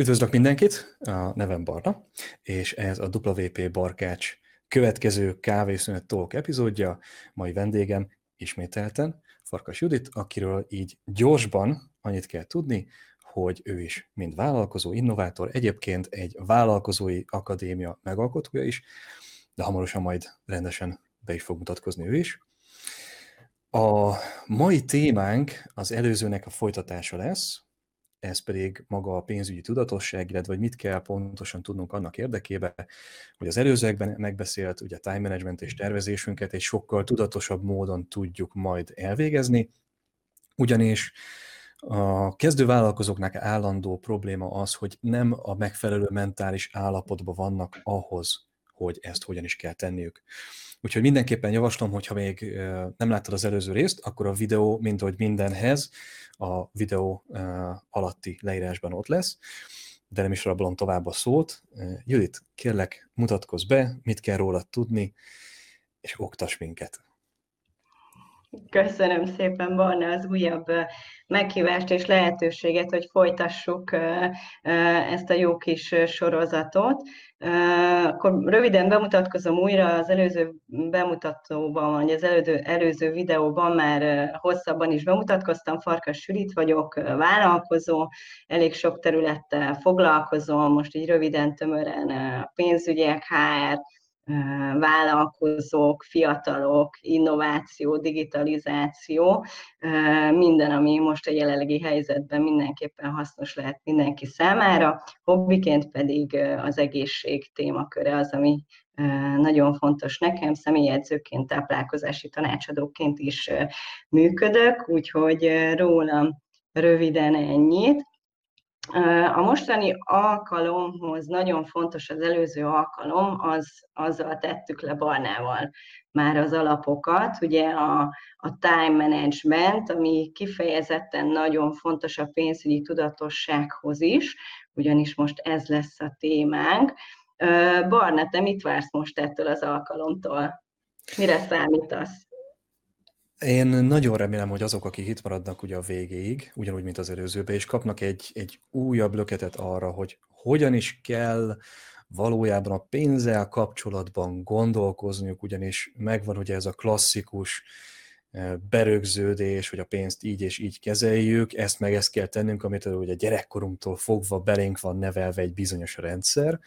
Üdvözlök mindenkit, a nevem Barna, és ez a WP Barkács következő kávészünet talk epizódja. Mai vendégem ismételten Farkas Judit, akiről így gyorsban annyit kell tudni, hogy ő is mind vállalkozó, innovátor, egyébként egy vállalkozói akadémia megalkotója is, de hamarosan majd rendesen be is fog mutatkozni ő is. A mai témánk az előzőnek a folytatása lesz, ez pedig maga a pénzügyi tudatosság, illetve hogy mit kell pontosan tudnunk annak érdekében, hogy az előzőekben megbeszélt ugye time management és tervezésünket egy sokkal tudatosabb módon tudjuk majd elvégezni, ugyanis a kezdő vállalkozóknak állandó probléma az, hogy nem a megfelelő mentális állapotban vannak ahhoz, hogy ezt hogyan is kell tenniük. Úgyhogy mindenképpen javaslom, hogyha még nem láttad az előző részt, akkor a videó, mint ahogy mindenhez, a videó alatti leírásban ott lesz, de nem is rablom tovább a szót. Judit, kérlek, mutatkozz be, mit kell rólad tudni, és oktass minket. Köszönöm szépen, Barna, az újabb meghívást és lehetőséget, hogy folytassuk ezt a jó kis sorozatot. Akkor röviden bemutatkozom újra, az előző bemutatóban, vagy az előző, előző videóban már hosszabban is bemutatkoztam, Farkas Sürit vagyok, vállalkozó, elég sok területtel foglalkozom, most így röviden, tömören pénzügyek, HR, vállalkozók, fiatalok, innováció, digitalizáció, minden, ami most a jelenlegi helyzetben mindenképpen hasznos lehet mindenki számára. Hobbiként pedig az egészség témaköre az, ami nagyon fontos nekem, személyedzőként, táplálkozási tanácsadóként is működök, úgyhogy rólam röviden ennyit. A mostani alkalomhoz nagyon fontos az előző alkalom, az, azzal tettük le Barnával már az alapokat, ugye a, a time management, ami kifejezetten nagyon fontos a pénzügyi tudatossághoz is, ugyanis most ez lesz a témánk. Barna, te mit vársz most ettől az alkalomtól? Mire számítasz? Én nagyon remélem, hogy azok, akik itt maradnak ugye a végéig, ugyanúgy, mint az előzőben, és kapnak egy, egy újabb löketet arra, hogy hogyan is kell valójában a pénzzel kapcsolatban gondolkozniuk, ugyanis megvan ugye ez a klasszikus eh, berögződés, hogy a pénzt így és így kezeljük, ezt meg ezt kell tennünk, amit ugye gyerekkorunktól fogva belénk van nevelve egy bizonyos rendszer,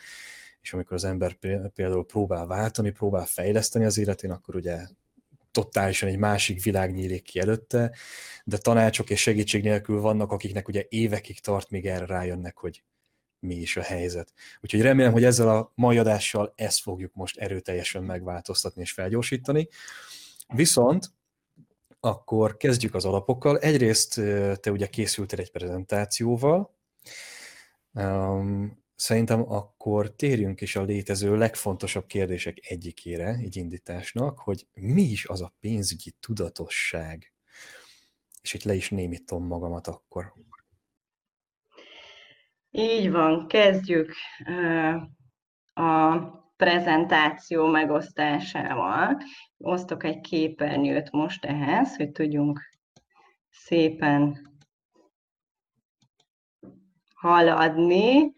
és amikor az ember például próbál váltani, próbál fejleszteni az életén, akkor ugye totálisan egy másik világ nyílik ki előtte, de tanácsok és segítség nélkül vannak, akiknek ugye évekig tart, míg erre rájönnek, hogy mi is a helyzet. Úgyhogy remélem, hogy ezzel a mai adással ezt fogjuk most erőteljesen megváltoztatni és felgyorsítani. Viszont akkor kezdjük az alapokkal. Egyrészt te ugye készültél egy prezentációval, Szerintem akkor térjünk is a létező legfontosabb kérdések egyikére, egy indításnak, hogy mi is az a pénzügyi tudatosság? És itt le is némítom magamat akkor. Így van, kezdjük a prezentáció megosztásával. Osztok egy képernyőt most ehhez, hogy tudjunk szépen haladni.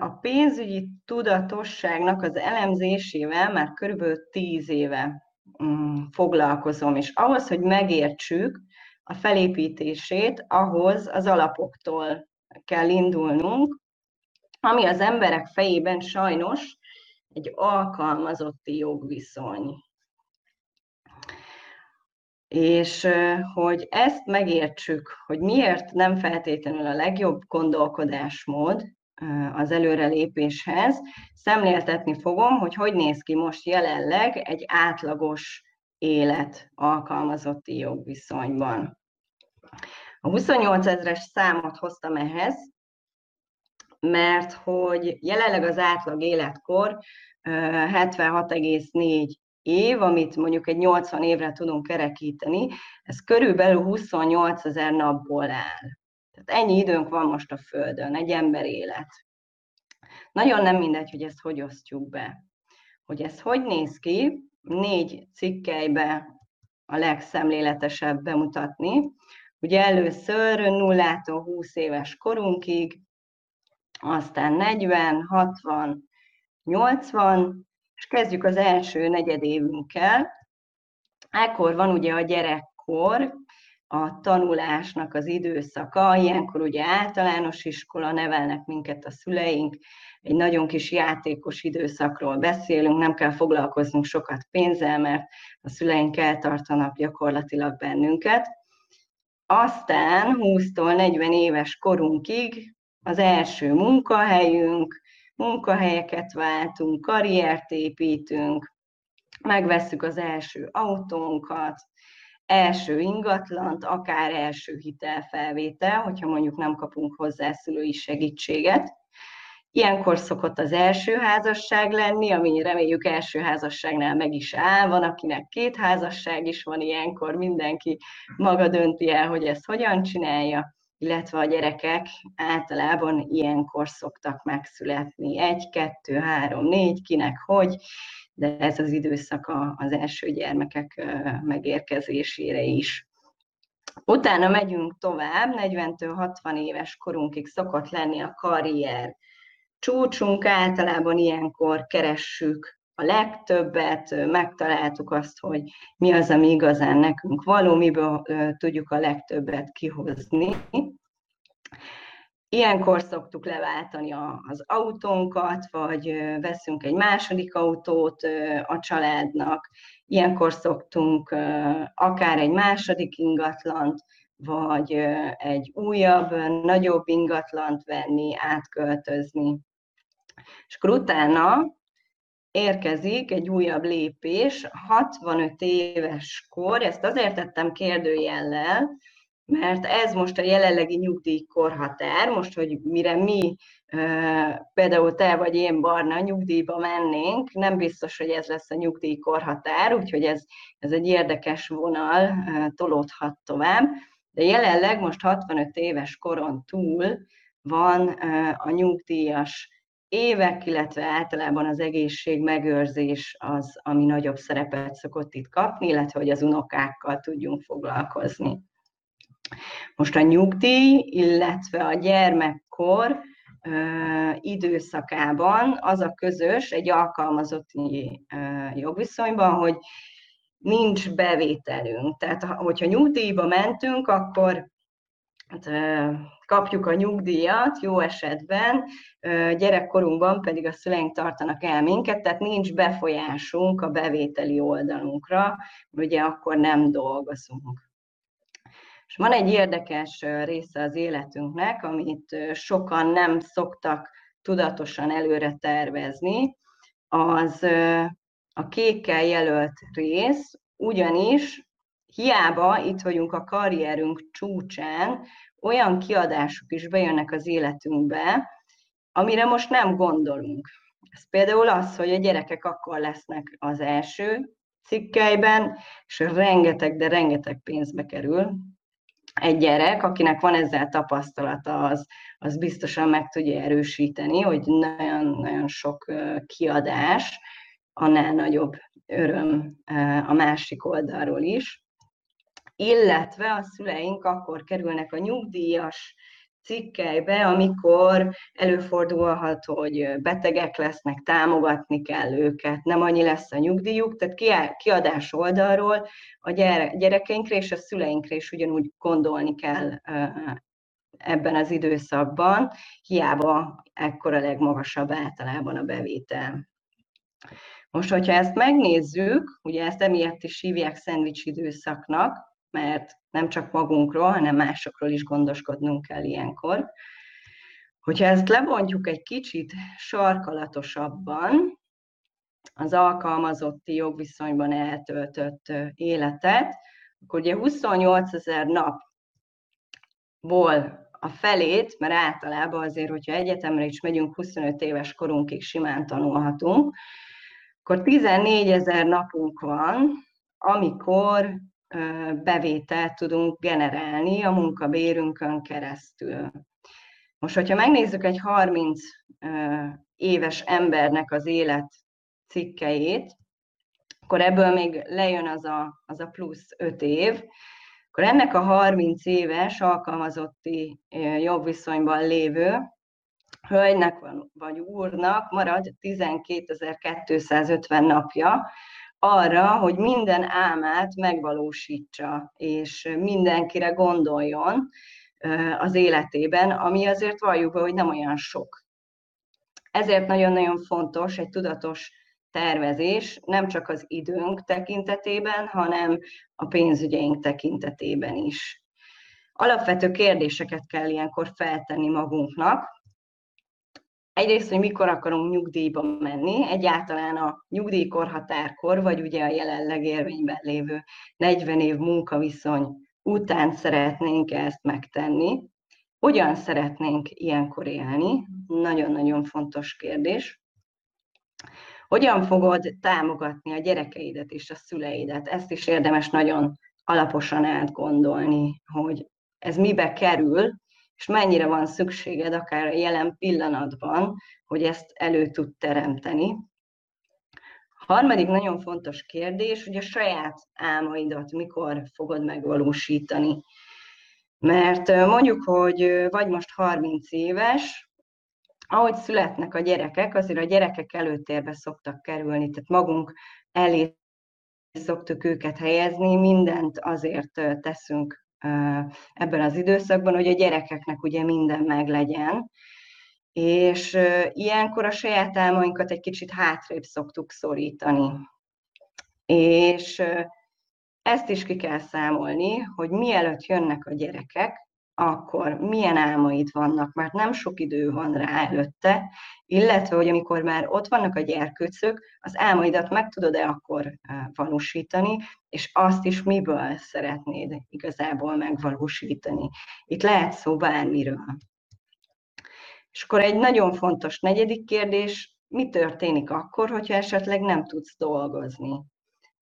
A pénzügyi tudatosságnak az elemzésével már körülbelül tíz éve mm, foglalkozom, és ahhoz, hogy megértsük a felépítését, ahhoz az alapoktól kell indulnunk, ami az emberek fejében sajnos egy alkalmazotti jogviszony. És hogy ezt megértsük, hogy miért nem feltétlenül a legjobb gondolkodásmód, az előrelépéshez. Szemléltetni fogom, hogy hogy néz ki most jelenleg egy átlagos élet alkalmazotti jogviszonyban. A 28 ezeres számot hoztam ehhez, mert hogy jelenleg az átlag életkor 76,4 év, amit mondjuk egy 80 évre tudunk kerekíteni, ez körülbelül 28 ezer napból áll. Tehát ennyi időnk van most a Földön, egy ember élet. Nagyon nem mindegy, hogy ezt hogy osztjuk be. Hogy ez hogy néz ki, négy cikkelybe a legszemléletesebb bemutatni. Ugye először nullától 20 éves korunkig aztán 40, 60, 80, és kezdjük az első negyedévünkkel. Ekkor van ugye a gyerekkor, a tanulásnak az időszaka, ilyenkor ugye általános iskola, nevelnek minket a szüleink, egy nagyon kis játékos időszakról beszélünk, nem kell foglalkoznunk sokat pénzzel, mert a szüleink eltartanak gyakorlatilag bennünket. Aztán 20-tól 40 éves korunkig az első munkahelyünk, munkahelyeket váltunk, karriert építünk, megvesszük az első autónkat, első ingatlant, akár első hitelfelvétel, hogyha mondjuk nem kapunk hozzá szülői segítséget. Ilyenkor szokott az első házasság lenni, ami reméljük első házasságnál meg is áll. Van, akinek két házasság is van ilyenkor, mindenki maga dönti el, hogy ezt hogyan csinálja, illetve a gyerekek általában ilyenkor szoktak megszületni. Egy, kettő, három, négy, kinek hogy, de ez az időszak az első gyermekek megérkezésére is. Utána megyünk tovább, 40-60 éves korunkig szokott lenni a karrier csúcsunk, általában ilyenkor keressük a legtöbbet, megtaláltuk azt, hogy mi az, ami igazán nekünk való, miből tudjuk a legtöbbet kihozni. Ilyenkor szoktuk leváltani az autónkat, vagy veszünk egy második autót a családnak. Ilyenkor szoktunk akár egy második ingatlant, vagy egy újabb, nagyobb ingatlant venni, átköltözni. És akkor utána érkezik egy újabb lépés, 65 éves kor, ezt azért tettem kérdőjellel, mert ez most a jelenlegi nyugdíjkorhatár, most, hogy mire mi, például te vagy én, Barna, nyugdíjba mennénk, nem biztos, hogy ez lesz a nyugdíjkorhatár, úgyhogy ez, ez egy érdekes vonal, tolódhat tovább, de jelenleg most 65 éves koron túl van a nyugdíjas évek, illetve általában az egészség megőrzés az, ami nagyobb szerepet szokott itt kapni, illetve hogy az unokákkal tudjunk foglalkozni. Most a nyugdíj, illetve a gyermekkor időszakában az a közös egy alkalmazotti jogviszonyban, hogy nincs bevételünk. Tehát, hogyha nyugdíjba mentünk, akkor hát, kapjuk a nyugdíjat, jó esetben, gyerekkorunkban pedig a szüleink tartanak el minket, tehát nincs befolyásunk a bevételi oldalunkra, ugye akkor nem dolgozunk. És van egy érdekes része az életünknek, amit sokan nem szoktak tudatosan előre tervezni, az a kékkel jelölt rész, ugyanis hiába itt vagyunk a karrierünk csúcsán, olyan kiadások is bejönnek az életünkbe, amire most nem gondolunk. Ez például az, hogy a gyerekek akkor lesznek az első cikkeiben, és rengeteg, de rengeteg pénzbe kerül, egy gyerek, akinek van ezzel tapasztalata, az, az biztosan meg tudja erősíteni, hogy nagyon-nagyon sok kiadás, annál nagyobb öröm a másik oldalról is. Illetve a szüleink akkor kerülnek a nyugdíjas cikkelybe, amikor előfordulhat, hogy betegek lesznek, támogatni kell őket, nem annyi lesz a nyugdíjuk, tehát kiadás oldalról a gyerekeinkre és a szüleinkre is ugyanúgy gondolni kell ebben az időszakban, hiába ekkor a legmagasabb általában a bevétel. Most, hogyha ezt megnézzük, ugye ezt emiatt is hívják szendvics időszaknak, mert nem csak magunkról, hanem másokról is gondoskodnunk kell ilyenkor. Hogyha ezt lebontjuk egy kicsit sarkalatosabban, az alkalmazotti jogviszonyban eltöltött életet, akkor ugye 28 ezer napból a felét, mert általában azért, hogyha egyetemre is megyünk, 25 éves korunkig simán tanulhatunk, akkor 14 ezer napunk van, amikor bevételt tudunk generálni a munkabérünkön keresztül. Most, hogyha megnézzük egy 30 éves embernek az élet cikkeit, akkor ebből még lejön az a, az a plusz 5 év, akkor ennek a 30 éves alkalmazotti jogviszonyban lévő hölgynek vagy úrnak marad 12.250 napja arra, hogy minden álmát megvalósítsa, és mindenkire gondoljon az életében, ami azért valljuk be, hogy nem olyan sok. Ezért nagyon-nagyon fontos egy tudatos tervezés, nem csak az időnk tekintetében, hanem a pénzügyeink tekintetében is. Alapvető kérdéseket kell ilyenkor feltenni magunknak. Egyrészt, hogy mikor akarunk nyugdíjba menni, egyáltalán a nyugdíjkorhatárkor, vagy ugye a jelenleg érvényben lévő 40 év munkaviszony után szeretnénk ezt megtenni. Hogyan szeretnénk ilyenkor élni? Nagyon-nagyon fontos kérdés. Hogyan fogod támogatni a gyerekeidet és a szüleidet? Ezt is érdemes nagyon alaposan átgondolni, hogy ez mibe kerül, és mennyire van szükséged akár a jelen pillanatban, hogy ezt elő tud teremteni. Harmadik nagyon fontos kérdés, hogy a saját álmaidat mikor fogod megvalósítani. Mert mondjuk, hogy vagy most 30 éves, ahogy születnek a gyerekek, azért a gyerekek előtérbe szoktak kerülni, tehát magunk elé szoktuk őket helyezni, mindent azért teszünk ebben az időszakban, hogy a gyerekeknek ugye minden meg legyen, és ilyenkor a saját álmainkat egy kicsit hátrébb szoktuk szorítani. És ezt is ki kell számolni, hogy mielőtt jönnek a gyerekek, akkor milyen álmaid vannak, mert nem sok idő van rá előtte, illetve, hogy amikor már ott vannak a gyerkőcök, az álmaidat meg tudod-e akkor valósítani, és azt is miből szeretnéd igazából megvalósítani. Itt lehet szó bármiről. És akkor egy nagyon fontos negyedik kérdés, mi történik akkor, hogyha esetleg nem tudsz dolgozni?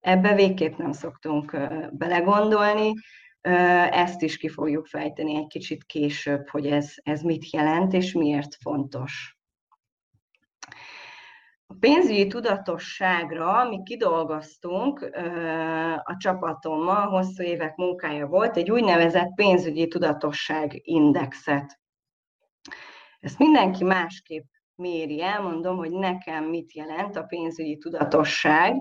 Ebbe végképp nem szoktunk belegondolni, ezt is ki fogjuk fejteni egy kicsit később, hogy ez, ez mit jelent és miért fontos. A pénzügyi tudatosságra mi kidolgoztunk a csapatommal, hosszú évek munkája volt, egy úgynevezett pénzügyi tudatosság indexet. Ezt mindenki másképp méri, elmondom, hogy nekem mit jelent a pénzügyi tudatosság,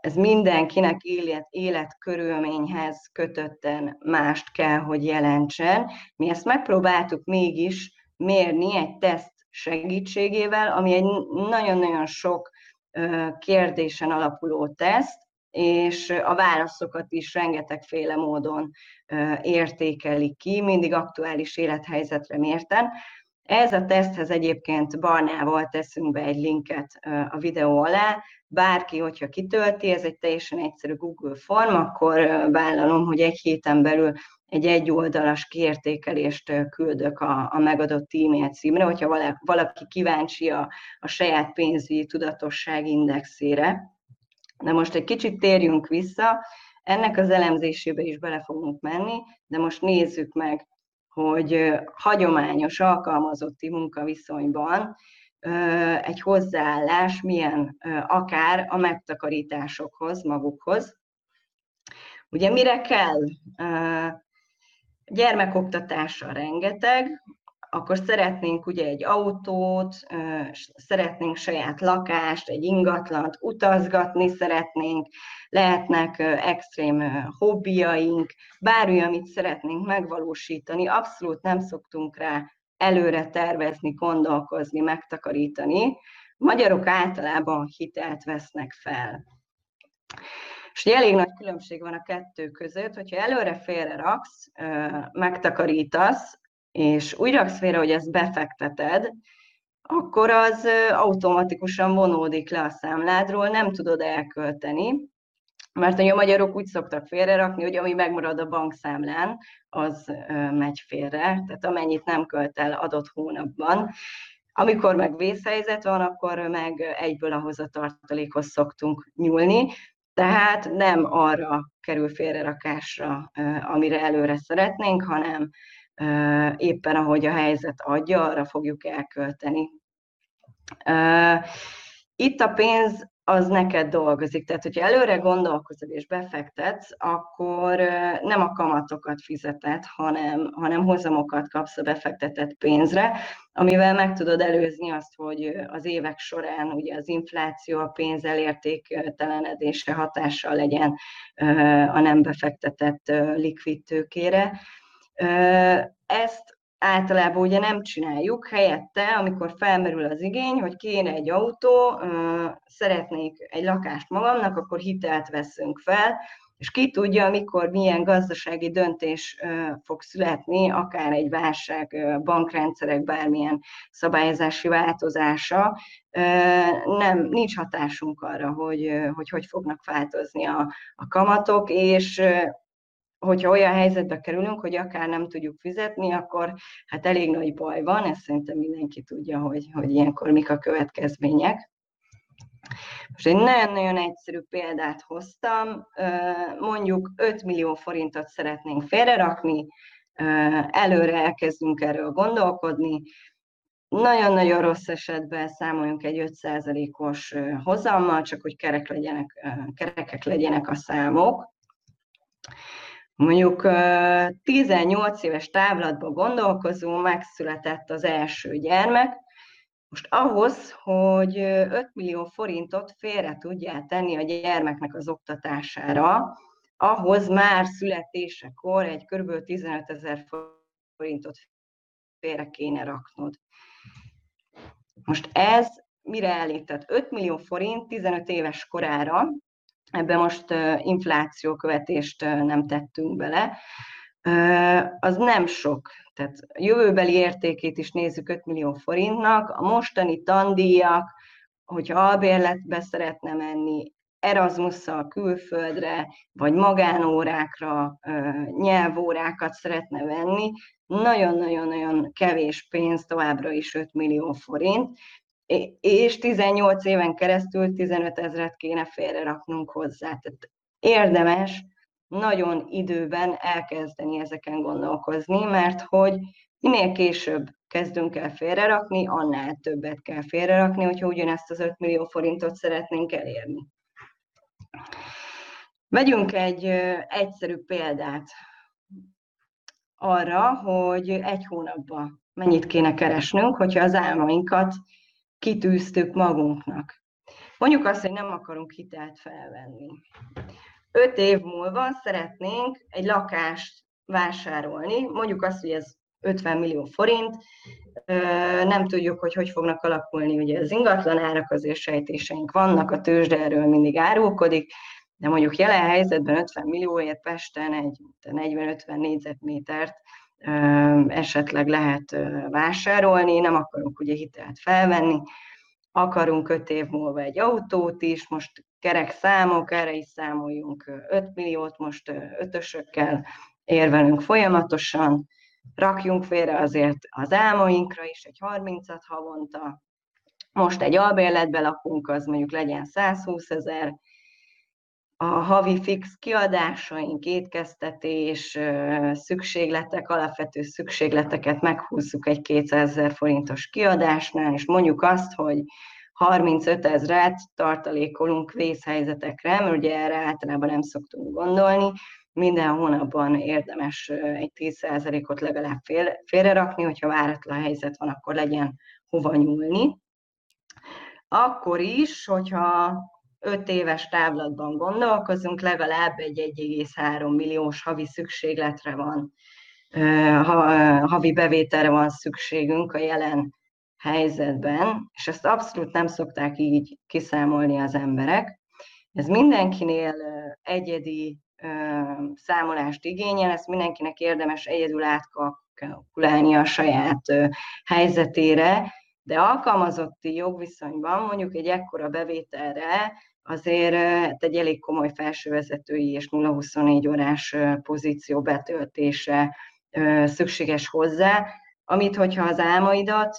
ez mindenkinek élet, életkörülményhez kötötten mást kell, hogy jelentsen. Mi ezt megpróbáltuk mégis mérni egy teszt segítségével, ami egy nagyon-nagyon sok kérdésen alapuló teszt, és a válaszokat is rengetegféle módon értékelik ki, mindig aktuális élethelyzetre mérten. Ez a teszthez egyébként barnával teszünk be egy linket a videó alá. Bárki, hogyha kitölti, ez egy teljesen egyszerű Google form, akkor vállalom, hogy egy héten belül egy egyoldalas kiértékelést küldök a, a megadott e-mail címre, hogyha valaki kíváncsi a, a saját pénzügyi tudatosság indexére. De most egy kicsit térjünk vissza, ennek az elemzésébe is bele fogunk menni, de most nézzük meg hogy hagyományos alkalmazotti munkaviszonyban egy hozzáállás milyen akár a megtakarításokhoz, magukhoz. Ugye mire kell? Gyermekoktatása rengeteg, akkor szeretnénk ugye egy autót, szeretnénk saját lakást, egy ingatlant, utazgatni szeretnénk, lehetnek extrém hobbiaink, bármi, amit szeretnénk megvalósítani, abszolút nem szoktunk rá előre tervezni, gondolkozni, megtakarítani. Magyarok általában hitelt vesznek fel. És elég nagy különbség van a kettő között, hogyha előre félre raksz, megtakarítasz, és úgy raksz félre, hogy ezt befekteted, akkor az automatikusan vonódik le a számládról, nem tudod elkölteni, mert a magyarok úgy szoktak félrerakni, hogy ami megmarad a bankszámlán, az megy félre, tehát amennyit nem költ el adott hónapban. Amikor meg vészhelyzet van, akkor meg egyből ahhoz a tartalékhoz szoktunk nyúlni, tehát nem arra kerül félrerakásra, amire előre szeretnénk, hanem éppen ahogy a helyzet adja, arra fogjuk elkölteni. Itt a pénz az neked dolgozik. Tehát, hogyha előre gondolkozol és befektetsz, akkor nem a kamatokat fizeted, hanem, hanem hozamokat kapsz a befektetett pénzre, amivel meg tudod előzni azt, hogy az évek során ugye az infláció, a pénz elértéktelenedése hatással legyen a nem befektetett likvid tőkére. Ezt általában ugye nem csináljuk, helyette, amikor felmerül az igény, hogy kéne egy autó, szeretnék egy lakást magamnak, akkor hitelt veszünk fel, és ki tudja, mikor milyen gazdasági döntés fog születni, akár egy válság, bankrendszerek bármilyen szabályozási változása, nem, nincs hatásunk arra, hogy hogy, hogy fognak változni a, a kamatok, és hogyha olyan helyzetbe kerülünk, hogy akár nem tudjuk fizetni, akkor hát elég nagy baj van, ezt szerintem mindenki tudja, hogy, hogy ilyenkor mik a következmények. Most egy nagyon-nagyon egyszerű példát hoztam, mondjuk 5 millió forintot szeretnénk félrerakni, előre elkezdünk erről gondolkodni, nagyon-nagyon rossz esetben számoljunk egy 5%-os hozammal, csak hogy kerek legyenek, kerekek legyenek a számok. Mondjuk 18 éves távlatban gondolkozó, megszületett az első gyermek, most ahhoz, hogy 5 millió forintot félre tudjál tenni a gyermeknek az oktatására, ahhoz már születésekor egy kb. 15 ezer forintot félre kéne raknod. Most ez mire elég? Tehát 5 millió forint 15 éves korára, ebbe most inflációkövetést nem tettünk bele, az nem sok. Tehát a jövőbeli értékét is nézzük 5 millió forintnak, a mostani tandíjak, hogyha albérletbe szeretne menni, Erasmusszal külföldre, vagy magánórákra, nyelvórákat szeretne venni, nagyon-nagyon-nagyon kevés pénz, továbbra is 5 millió forint, és 18 éven keresztül 15 ezeret kéne félreraknunk hozzá. Tehát érdemes nagyon időben elkezdeni ezeken gondolkozni, mert hogy minél később kezdünk el félrerakni, annál többet kell félrerakni, hogyha ugyanezt az 5 millió forintot szeretnénk elérni. Vegyünk egy egyszerű példát arra, hogy egy hónapban mennyit kéne keresnünk, hogyha az álmainkat kitűztük magunknak. Mondjuk azt, hogy nem akarunk hitelt felvenni. Öt év múlva szeretnénk egy lakást vásárolni, mondjuk azt, hogy ez 50 millió forint, nem tudjuk, hogy hogy fognak alakulni ugye az ingatlan árak, azért sejtéseink vannak, a tőzsde erről mindig árulkodik, de mondjuk jelen helyzetben 50 millióért Pesten egy 40-50 négyzetmétert esetleg lehet vásárolni, nem akarunk ugye hitelt felvenni, akarunk öt év múlva egy autót is, most kerek számok, erre is számoljunk 5 milliót, most ötösökkel érvelünk folyamatosan, rakjunk félre azért az álmainkra is egy 30-at havonta, most egy albérletbe lakunk, az mondjuk legyen 120 ezer, a havi fix kiadásaink, étkeztetés, szükségletek, alapvető szükségleteket meghúzzuk egy 200 ezer forintos kiadásnál, és mondjuk azt, hogy 35 ezeret tartalékolunk vészhelyzetekre, mert ugye erre általában nem szoktunk gondolni, minden hónapban érdemes egy 10%-ot legalább fél, félrerakni, hogyha váratlan helyzet van, akkor legyen hova nyúlni. Akkor is, hogyha 5 éves távlatban gondolkozunk, legalább egy 1,3 milliós havi szükségletre van, havi bevételre van szükségünk a jelen helyzetben, és ezt abszolút nem szokták így kiszámolni az emberek. Ez mindenkinél egyedi számolást igényel, ezt mindenkinek érdemes egyedül átkalkulálni a saját helyzetére, de alkalmazotti jogviszonyban mondjuk egy ekkora bevételre azért egy elég komoly felsővezetői és 0-24 órás pozíció betöltése szükséges hozzá, amit, hogyha az álmaidat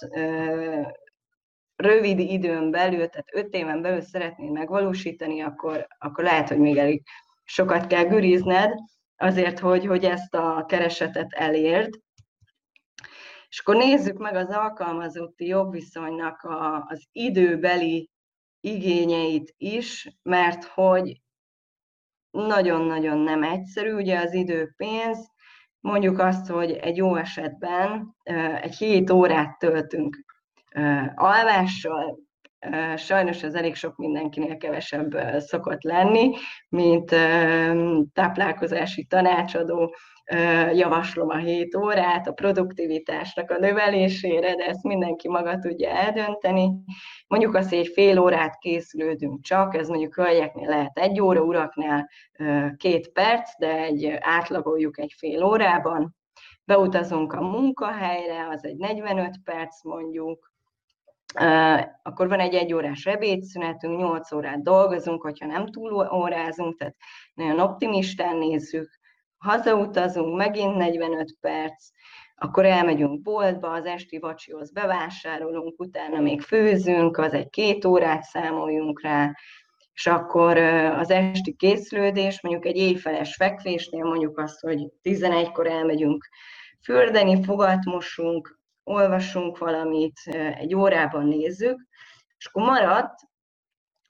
rövid időn belül, tehát öt éven belül szeretnéd megvalósítani, akkor, akkor lehet, hogy még elég sokat kell gürizned azért, hogy, hogy ezt a keresetet elérd. És akkor nézzük meg az alkalmazotti jogviszonynak a, az időbeli igényeit is, mert hogy nagyon-nagyon nem egyszerű, ugye az időpénz, mondjuk azt, hogy egy jó esetben egy 7 órát töltünk alvással, sajnos ez elég sok mindenkinél kevesebb szokott lenni, mint táplálkozási tanácsadó, javaslom a 7 órát a produktivitásnak a növelésére, de ezt mindenki maga tudja eldönteni. Mondjuk azt, hogy egy fél órát készülődünk csak, ez mondjuk hölgyeknél lehet egy óra, uraknál két perc, de egy átlagoljuk egy fél órában. Beutazunk a munkahelyre, az egy 45 perc mondjuk, akkor van egy egyórás ebédszünetünk, 8 órát dolgozunk, hogyha nem túl órázunk, tehát nagyon optimistán nézzük, hazautazunk, megint 45 perc, akkor elmegyünk boltba, az esti vacsihoz bevásárolunk, utána még főzünk, az egy két órát számoljunk rá, és akkor az esti készülődés, mondjuk egy éjfeles fekvésnél mondjuk azt, hogy 11-kor elmegyünk fürdeni, fogat mosunk, olvasunk valamit, egy órában nézzük, és akkor maradt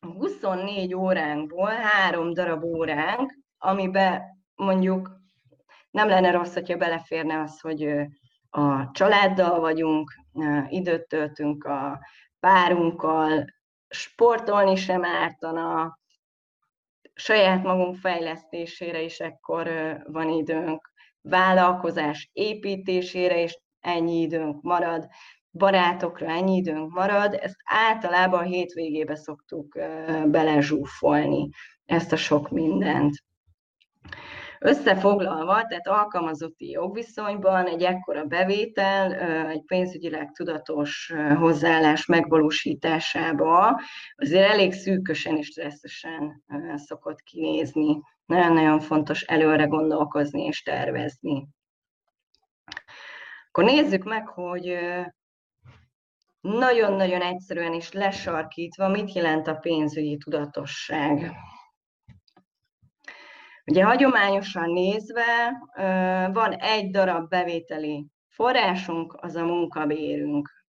24 óránkból három darab óránk, amiben mondjuk nem lenne rossz, hogyha beleférne az, hogy a családdal vagyunk, időt töltünk a párunkkal, sportolni sem ártana, saját magunk fejlesztésére is ekkor van időnk, vállalkozás építésére is ennyi időnk marad, barátokra ennyi időnk marad, ezt általában a hétvégébe szoktuk belezsúfolni, ezt a sok mindent. Összefoglalva, tehát alkalmazotti jogviszonyban egy ekkora bevétel, egy pénzügyileg tudatos hozzáállás megvalósításába azért elég szűkösen és stresszesen szokott kinézni. Nagyon-nagyon fontos előre gondolkozni és tervezni. Akkor nézzük meg, hogy nagyon-nagyon egyszerűen és lesarkítva mit jelent a pénzügyi tudatosság. Ugye hagyományosan nézve van egy darab bevételi forrásunk, az a munkabérünk.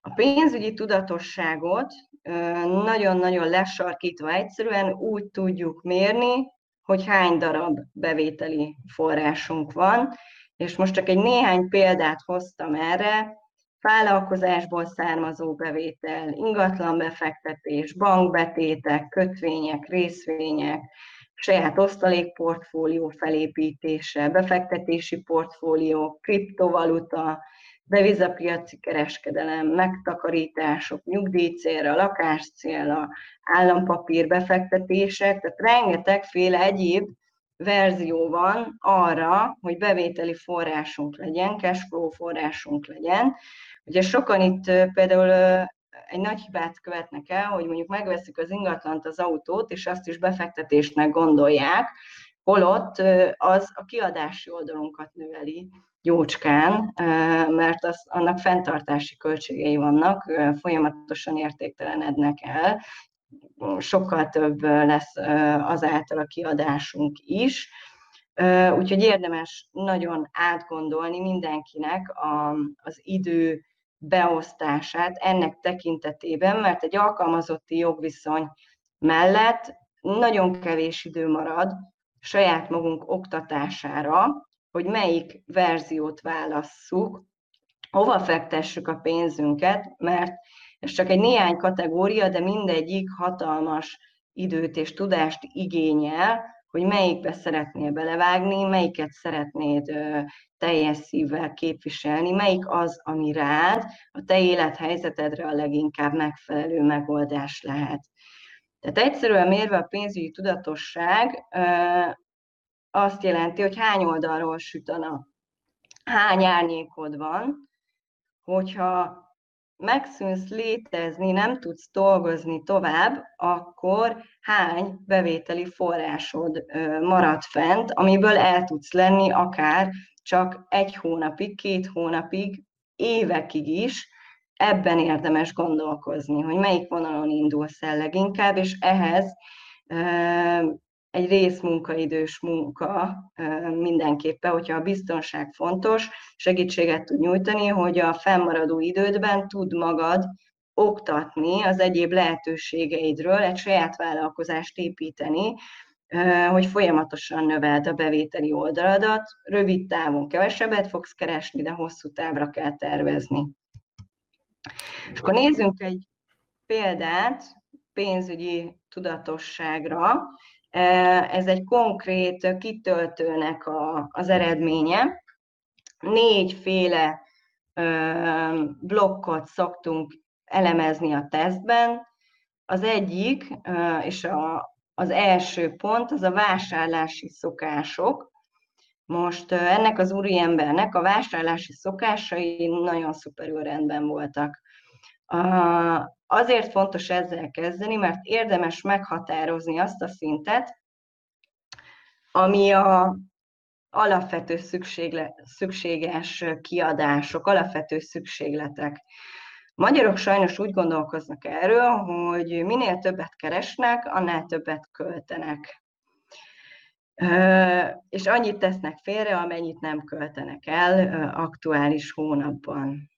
A pénzügyi tudatosságot nagyon-nagyon lesarkítva egyszerűen úgy tudjuk mérni, hogy hány darab bevételi forrásunk van, és most csak egy néhány példát hoztam erre, vállalkozásból származó bevétel, ingatlan befektetés, bankbetétek, kötvények, részvények, saját osztalékportfólió felépítése, befektetési portfólió, kriptovaluta, devizapiaci kereskedelem, megtakarítások, nyugdíjcélra, lakáscélra, állampapír befektetések, tehát rengetegféle egyéb verzió van arra, hogy bevételi forrásunk legyen, cashflow forrásunk legyen. Ugye sokan itt például egy nagy hibát követnek el, hogy mondjuk megveszik az ingatlant, az autót, és azt is befektetésnek gondolják, holott az a kiadási oldalunkat növeli jócskán, mert az, annak fenntartási költségei vannak, folyamatosan értéktelenednek el, sokkal több lesz azáltal a kiadásunk is. Úgyhogy érdemes nagyon átgondolni mindenkinek az idő beosztását ennek tekintetében, mert egy alkalmazotti jogviszony mellett nagyon kevés idő marad saját magunk oktatására, hogy melyik verziót válasszuk, hova fektessük a pénzünket, mert ez csak egy néhány kategória, de mindegyik hatalmas időt és tudást igényel, hogy melyikbe szeretnél belevágni, melyiket szeretnéd ö, teljes szívvel képviselni, melyik az, ami rád, a te élethelyzetedre a leginkább megfelelő megoldás lehet. Tehát egyszerűen mérve a pénzügyi tudatosság ö, azt jelenti, hogy hány oldalról süt a nap, hány árnyékod van, hogyha megszűnsz létezni, nem tudsz dolgozni tovább, akkor hány bevételi forrásod marad fent, amiből el tudsz lenni akár csak egy hónapig, két hónapig, évekig is, ebben érdemes gondolkozni, hogy melyik vonalon indulsz el leginkább, és ehhez egy részmunkaidős munka mindenképpen, hogyha a biztonság fontos, segítséget tud nyújtani, hogy a fennmaradó idődben tud magad oktatni az egyéb lehetőségeidről, egy saját vállalkozást építeni, hogy folyamatosan növeld a bevételi oldaladat, rövid távon kevesebbet fogsz keresni, de hosszú távra kell tervezni. És akkor nézzünk egy példát pénzügyi tudatosságra. Ez egy konkrét kitöltőnek a, az eredménye. Négyféle blokkot szoktunk elemezni a tesztben. Az egyik, és a, az első pont, az a vásárlási szokások. Most ennek az úriembernek a vásárlási szokásai nagyon szuperül rendben voltak. Azért fontos ezzel kezdeni, mert érdemes meghatározni azt a szintet, ami a alapvető szükségle, szükséges kiadások, alapvető szükségletek. Magyarok sajnos úgy gondolkoznak erről, hogy minél többet keresnek, annál többet költenek. És annyit tesznek félre, amennyit nem költenek el aktuális hónapban.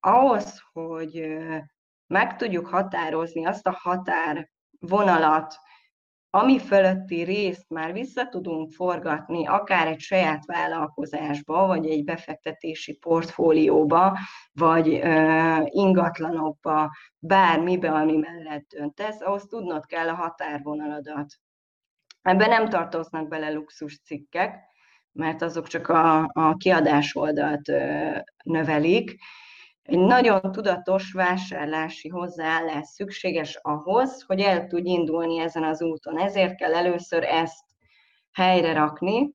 Ahhoz, hogy meg tudjuk határozni azt a határvonalat, ami fölötti részt már vissza tudunk forgatni, akár egy saját vállalkozásba, vagy egy befektetési portfólióba, vagy ö, ingatlanokba, bármibe, ami mellett döntesz, ahhoz tudnod kell a határvonaladat. Ebben nem tartoznak bele luxus cikkek, mert azok csak a, a kiadás oldalt ö, növelik, egy nagyon tudatos vásárlási hozzáállás szükséges ahhoz, hogy el tudj indulni ezen az úton. Ezért kell először ezt helyre rakni,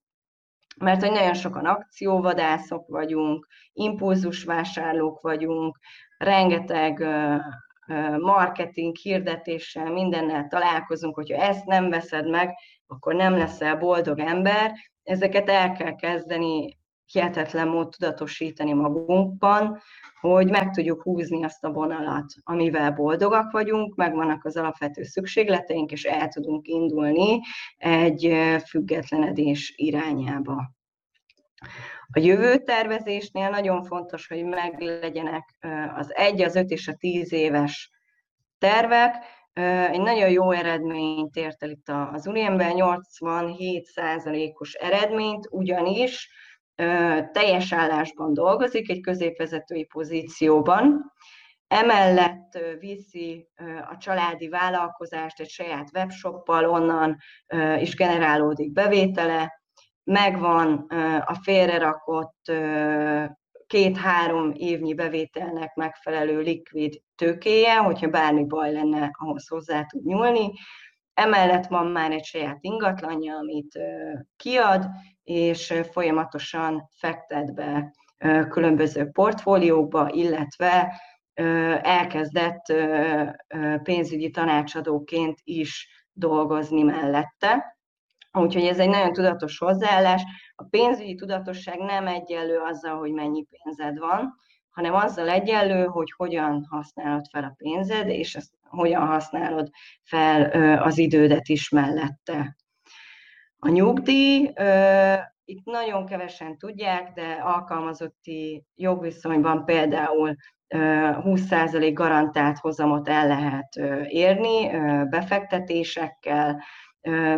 mert hogy nagyon sokan akcióvadászok vagyunk, impulzus vásárlók vagyunk, rengeteg marketing hirdetéssel, mindennel találkozunk, hogyha ezt nem veszed meg, akkor nem leszel boldog ember. Ezeket el kell kezdeni hihetetlen mód tudatosítani magunkban, hogy meg tudjuk húzni azt a vonalat, amivel boldogak vagyunk, megvannak az alapvető szükségleteink, és el tudunk indulni egy függetlenedés irányába. A jövőtervezésnél nagyon fontos, hogy meglegyenek az egy, az öt és a tíz éves tervek. Egy nagyon jó eredményt ért el itt az Uniemben, 87%-os eredményt, ugyanis teljes állásban dolgozik, egy középvezetői pozícióban, Emellett viszi a családi vállalkozást egy saját webshoppal, onnan is generálódik bevétele, megvan a félrerakott két-három évnyi bevételnek megfelelő likvid tőkéje, hogyha bármi baj lenne, ahhoz hozzá tud nyúlni. Emellett van már egy saját ingatlanja, amit kiad, és folyamatosan fektet be különböző portfóliókba, illetve elkezdett pénzügyi tanácsadóként is dolgozni mellette. Úgyhogy ez egy nagyon tudatos hozzáállás. A pénzügyi tudatosság nem egyenlő azzal, hogy mennyi pénzed van, hanem azzal egyenlő, hogy hogyan használod fel a pénzed, és ezt hogyan használod fel az idődet is mellette. A nyugdíj, itt nagyon kevesen tudják, de alkalmazotti jogviszonyban például 20% garantált hozamot el lehet érni befektetésekkel,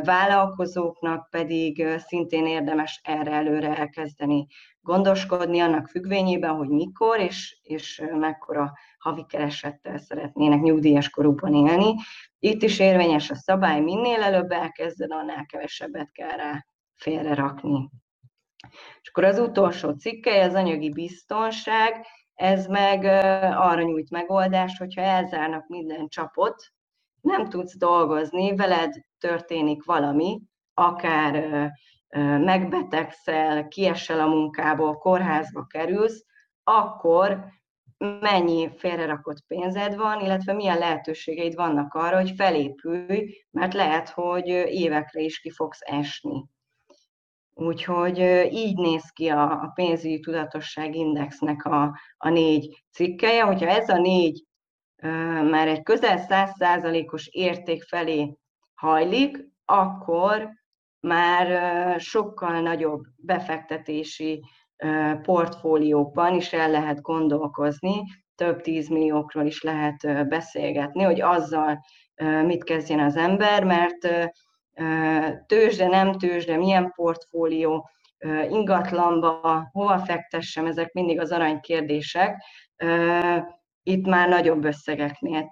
vállalkozóknak pedig szintén érdemes erre előre elkezdeni gondoskodni annak függvényében, hogy mikor és, és mekkora havi keresettel szeretnének nyugdíjas korukban élni. Itt is érvényes a szabály, minél előbb elkezded, annál kevesebbet kell rá félre rakni. És akkor az utolsó cikke, az anyagi biztonság, ez meg arra nyújt megoldást, hogyha elzárnak minden csapot, nem tudsz dolgozni, veled történik valami, akár megbetegszel, kiesel a munkából, kórházba kerülsz, akkor mennyi félrerakott pénzed van, illetve milyen lehetőségeid vannak arra, hogy felépülj, mert lehet, hogy évekre is ki fogsz esni. Úgyhogy így néz ki a, pénzügyi tudatosság indexnek a, a négy cikkeje. Hogyha ez a négy már egy közel 100%-os érték felé hajlik, akkor már sokkal nagyobb befektetési portfóliókban is el lehet gondolkozni, több tízmilliókról is lehet beszélgetni, hogy azzal mit kezdjen az ember, mert tőzsde, nem tőzsde, milyen portfólió, ingatlanba, hova fektessem, ezek mindig az arany kérdések. Itt már nagyobb összegeknél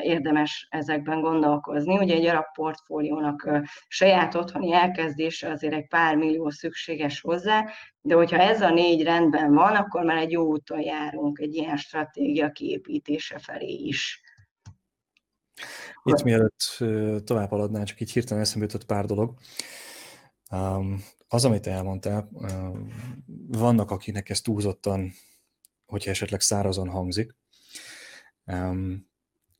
érdemes ezekben gondolkozni. Ugye egy arab portfóliónak saját otthoni elkezdése azért egy pár millió szükséges hozzá, de hogyha ez a négy rendben van, akkor már egy jó úton járunk egy ilyen stratégia kiépítése felé is. Itt mielőtt tovább haladnál, csak így hirtelen eszembe jutott pár dolog. Az, amit elmondtál, vannak, akinek ez túlzottan, hogyha esetleg szárazon hangzik.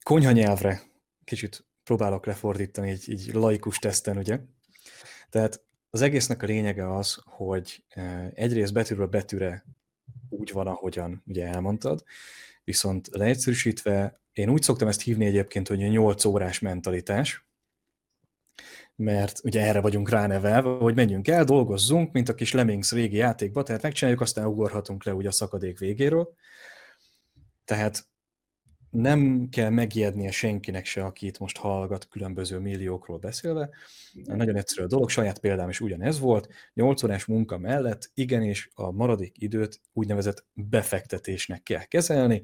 Konyha nyelvre kicsit próbálok lefordítani, így, így laikus teszten, ugye? Tehát az egésznek a lényege az, hogy egyrészt betűről betűre úgy van, ahogyan ugye elmondtad, viszont leegyszerűsítve, én úgy szoktam ezt hívni egyébként, hogy a 8 órás mentalitás, mert ugye erre vagyunk ránevelve, hogy menjünk el, dolgozzunk, mint a kis Lemmings régi játékba, tehát megcsináljuk, aztán ugorhatunk le ugye a szakadék végéről. Tehát nem kell megijednie senkinek se, aki itt most hallgat különböző milliókról beszélve. Nagyon egyszerű a dolog, saját példám is ugyanez volt. 8 órás munka mellett igenis a maradék időt úgynevezett befektetésnek kell kezelni,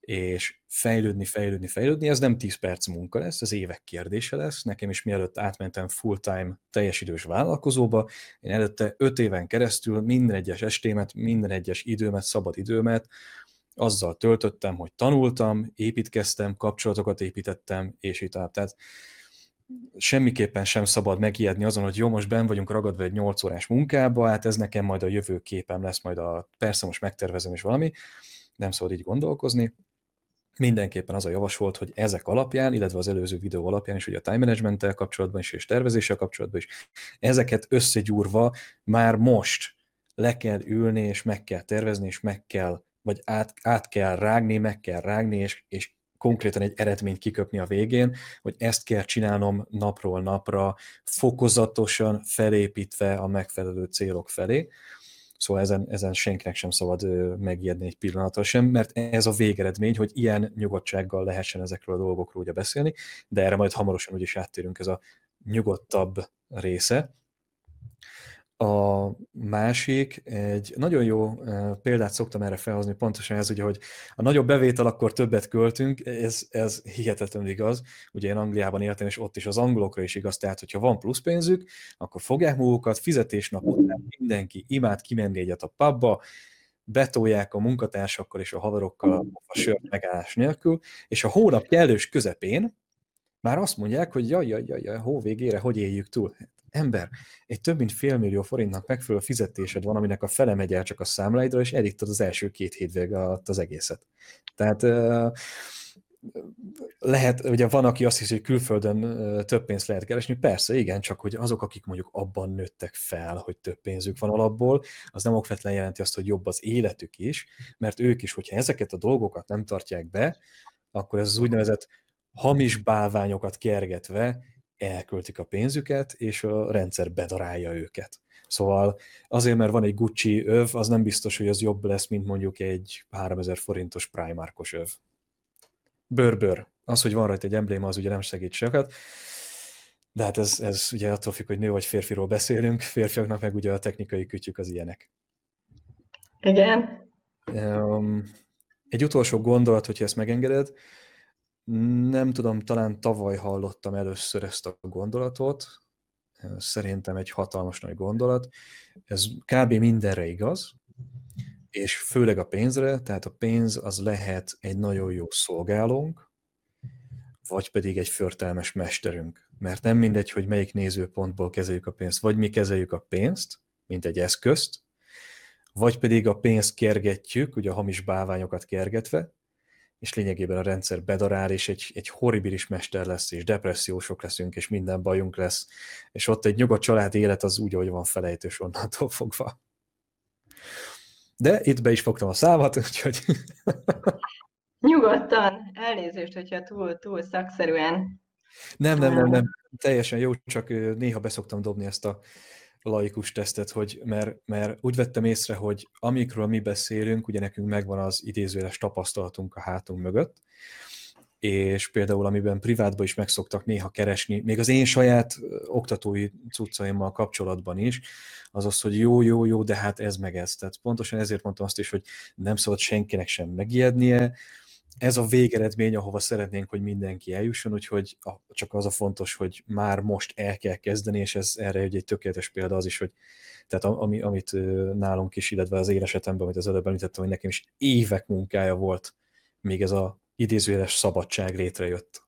és fejlődni, fejlődni, fejlődni, ez nem 10 perc munka lesz, ez évek kérdése lesz. Nekem is mielőtt átmentem full-time teljes idős vállalkozóba, én előtte 5 éven keresztül minden egyes estémet, minden egyes időmet, szabad időmet azzal töltöttem, hogy tanultam, építkeztem, kapcsolatokat építettem, és így tovább. Tehát semmiképpen sem szabad megijedni azon, hogy jó, most ben vagyunk ragadva egy 8 órás munkába, hát ez nekem majd a jövő képem lesz, majd a, persze most megtervezem is valami, nem szabad így gondolkozni. Mindenképpen az a javasolt, hogy ezek alapján, illetve az előző videó alapján is, hogy a time management kapcsolatban is, és tervezéssel kapcsolatban is, ezeket összegyúrva már most le kell ülni, és meg kell tervezni, és meg kell vagy át, át kell rágni, meg kell rágni, és, és konkrétan egy eredményt kiköpni a végén, hogy ezt kell csinálnom napról napra, fokozatosan felépítve a megfelelő célok felé. Szóval ezen, ezen senkinek sem szabad megijedni egy pillanatra sem, mert ez a végeredmény, hogy ilyen nyugodtsággal lehessen ezekről a dolgokról ugye beszélni, de erre majd hamarosan úgyis áttérünk ez a nyugodtabb része. A másik, egy nagyon jó példát szoktam erre felhozni, pontosan ez ugye, hogy a nagyobb bevétel, akkor többet költünk, ez, ez hihetetlenül igaz. Ugye én Angliában éltem, és ott is az angolokra is igaz, tehát hogyha van plusz pénzük, akkor fogják magukat, fizetésnap után mindenki imád kimenni egyet a pubba, betolják a munkatársakkal és a haverokkal a sört megállás nélkül, és a hónap kellős közepén már azt mondják, hogy jaj, jaj, jaj, jaj hó végére hogy éljük túl ember, egy több mint fél millió forintnak megfelelő fizetésed van, aminek a fele megy el csak a számláidra, és elittad az első két hétvége alatt az egészet. Tehát lehet, ugye van, aki azt hiszi, hogy külföldön több pénzt lehet keresni, persze, igen, csak hogy azok, akik mondjuk abban nőttek fel, hogy több pénzük van alapból, az nem okvetlen jelenti azt, hogy jobb az életük is, mert ők is, hogyha ezeket a dolgokat nem tartják be, akkor ez az úgynevezett hamis bálványokat kergetve elköltik a pénzüket, és a rendszer bedarálja őket. Szóval azért, mert van egy Gucci öv, az nem biztos, hogy az jobb lesz, mint mondjuk egy 3000 forintos Primarkos öv. Bőr-bőr. Az, hogy van rajta egy embléma, az ugye nem segít sokat. De hát ez, ez ugye attól függ, hogy nő vagy férfiról beszélünk, férfiaknak meg ugye a technikai kütyük az ilyenek. Igen. Egy utolsó gondolat, hogyha ezt megengeded, nem tudom, talán tavaly hallottam először ezt a gondolatot, szerintem egy hatalmas nagy gondolat. Ez kb. mindenre igaz, és főleg a pénzre, tehát a pénz az lehet egy nagyon jó szolgálónk, vagy pedig egy förtelmes mesterünk. Mert nem mindegy, hogy melyik nézőpontból kezeljük a pénzt. Vagy mi kezeljük a pénzt, mint egy eszközt, vagy pedig a pénzt kergetjük, ugye a hamis bálványokat kergetve, és lényegében a rendszer bedarál, és egy, egy horribilis mester lesz, és depressziósok leszünk, és minden bajunk lesz, és ott egy nyugodt családi élet az úgy, ahogy van felejtős onnantól fogva. De itt be is fogtam a számat, úgyhogy... Nyugodtan, elnézést, hogyha túl, túl szakszerűen. Nem, nem, nem, nem, teljesen jó, csak néha beszoktam dobni ezt a laikus tesztet, hogy mert, mert úgy vettem észre, hogy amikről mi beszélünk, ugye nekünk megvan az idézőjeles tapasztalatunk a hátunk mögött, és például amiben privátban is megszoktak néha keresni, még az én saját oktatói cuccaimmal kapcsolatban is, az az, hogy jó, jó, jó, de hát ez meg ez. Tehát pontosan ezért mondtam azt is, hogy nem szabad senkinek sem megijednie, ez a végeredmény, ahova szeretnénk, hogy mindenki eljusson, úgyhogy csak az a fontos, hogy már most el kell kezdeni, és ez erre egy, egy tökéletes példa az is, hogy tehát ami, amit nálunk is, illetve az én esetemben, amit az előbb említettem, hogy nekem is évek munkája volt, még ez a idézőjeles szabadság létrejött.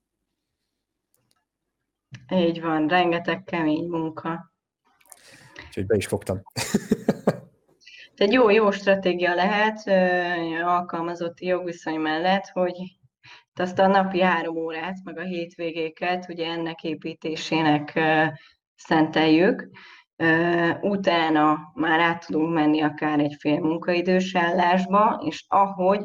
Így van, rengeteg kemény munka. Úgyhogy be is fogtam. egy jó, jó stratégia lehet alkalmazotti jogviszony mellett, hogy azt a napi három órát, meg a hétvégéket ugye ennek építésének szenteljük. Utána már át tudunk menni akár egy fél munkaidős állásba, és ahogy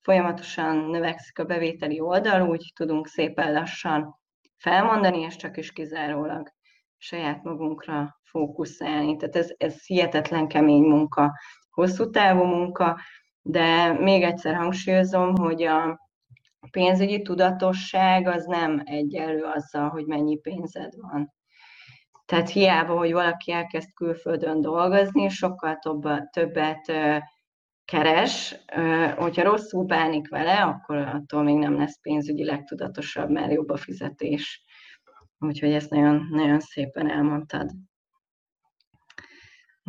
folyamatosan növekszik a bevételi oldal, úgy tudunk szépen lassan felmondani, és csak is kizárólag saját magunkra fókuszálni. Tehát ez, ez hihetetlen kemény munka, hosszú távú munka, de még egyszer hangsúlyozom, hogy a pénzügyi tudatosság az nem egyenlő azzal, hogy mennyi pénzed van. Tehát hiába, hogy valaki elkezd külföldön dolgozni, sokkal többet keres, hogyha rosszul bánik vele, akkor attól még nem lesz pénzügyileg tudatosabb, mert jobb a fizetés. Úgyhogy ezt nagyon, nagyon szépen elmondtad.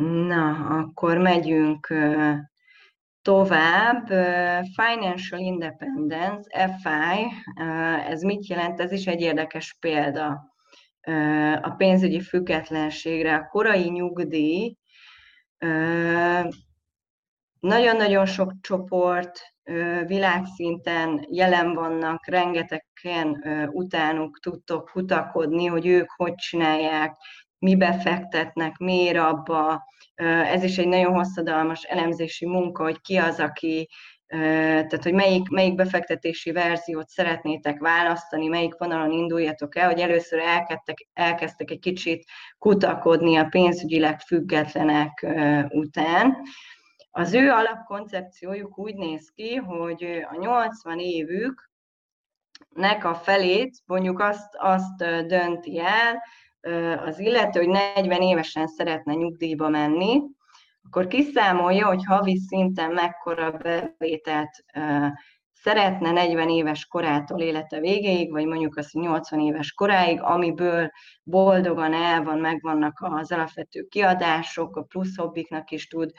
Na, akkor megyünk tovább. Financial Independence, FI, ez mit jelent? Ez is egy érdekes példa a pénzügyi függetlenségre. A korai nyugdíj nagyon-nagyon sok csoport világszinten jelen vannak, rengetegen utánuk tudtok kutakodni, hogy ők hogy csinálják, mibe fektetnek, miért abba. Ez is egy nagyon hosszadalmas elemzési munka, hogy ki az, aki, tehát hogy melyik, melyik befektetési verziót szeretnétek választani, melyik vonalon induljatok el, hogy először elkezdtek, elkezdtek egy kicsit kutakodni a pénzügyileg függetlenek után. Az ő alapkoncepciójuk úgy néz ki, hogy a 80 évük nek a felét mondjuk azt, azt dönti el az illető, hogy 40 évesen szeretne nyugdíjba menni, akkor kiszámolja, hogy havi szinten mekkora bevételt szeretne 40 éves korától élete végéig, vagy mondjuk azt, hogy 80 éves koráig, amiből boldogan el van, megvannak az alapvető kiadások, a plusz hobbiknak is tud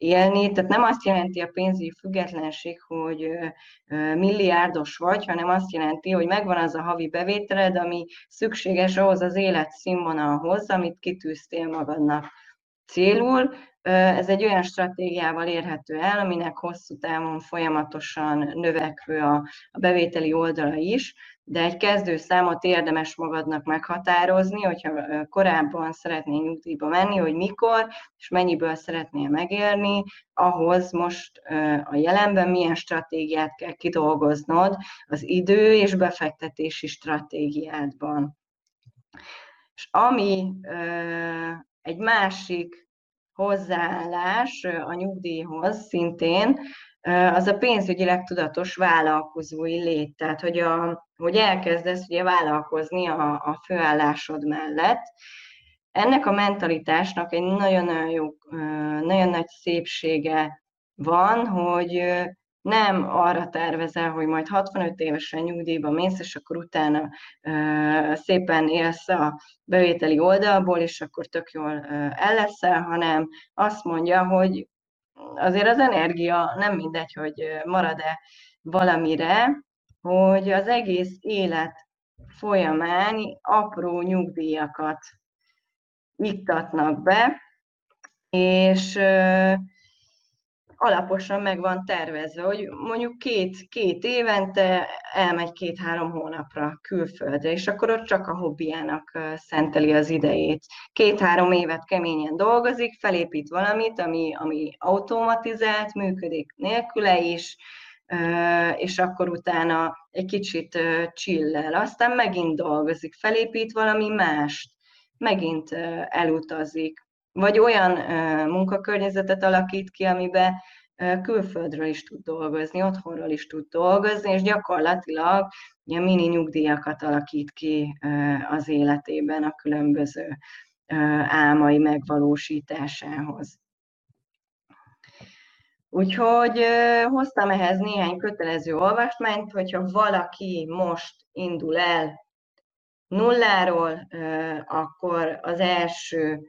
élni. Tehát nem azt jelenti a pénzügyi függetlenség, hogy milliárdos vagy, hanem azt jelenti, hogy megvan az a havi bevételed, ami szükséges ahhoz az életszínvonalhoz, amit kitűztél magadnak célul. Ez egy olyan stratégiával érhető el, aminek hosszú távon folyamatosan növekvő a, a bevételi oldala is, de egy kezdőszámot érdemes magadnak meghatározni, hogyha korábban szeretnél nyugdíjba menni, hogy mikor és mennyiből szeretnél megélni, ahhoz most a jelenben milyen stratégiát kell kidolgoznod az idő és befektetési stratégiádban. És ami egy másik hozzáállás a nyugdíjhoz szintén, az a pénzügyileg tudatos vállalkozói lét. Tehát, hogy, a, hogy elkezdesz ugye vállalkozni a, a főállásod mellett. Ennek a mentalitásnak egy nagyon-nagyon jó, nagyon nagy szépsége van, hogy nem arra tervezel, hogy majd 65 évesen nyugdíjba mész, és akkor utána szépen élsz a bevételi oldalból, és akkor tök jól uh, el leszel, hanem azt mondja, hogy azért az energia nem mindegy, hogy marad-e valamire, hogy az egész élet folyamán apró nyugdíjakat iktatnak be, és alaposan meg van tervezve, hogy mondjuk két, két évente elmegy két-három hónapra külföldre, és akkor ott csak a hobbiának szenteli az idejét. Két-három évet keményen dolgozik, felépít valamit, ami, ami automatizált, működik nélküle is, és akkor utána egy kicsit csillel. Aztán megint dolgozik, felépít valami mást, megint elutazik, vagy olyan munkakörnyezetet alakít ki, amiben külföldről is tud dolgozni, otthonról is tud dolgozni, és gyakorlatilag ilyen mini nyugdíjakat alakít ki az életében a különböző álmai megvalósításához. Úgyhogy hoztam ehhez néhány kötelező olvasmányt, hogyha valaki most indul el nulláról, akkor az első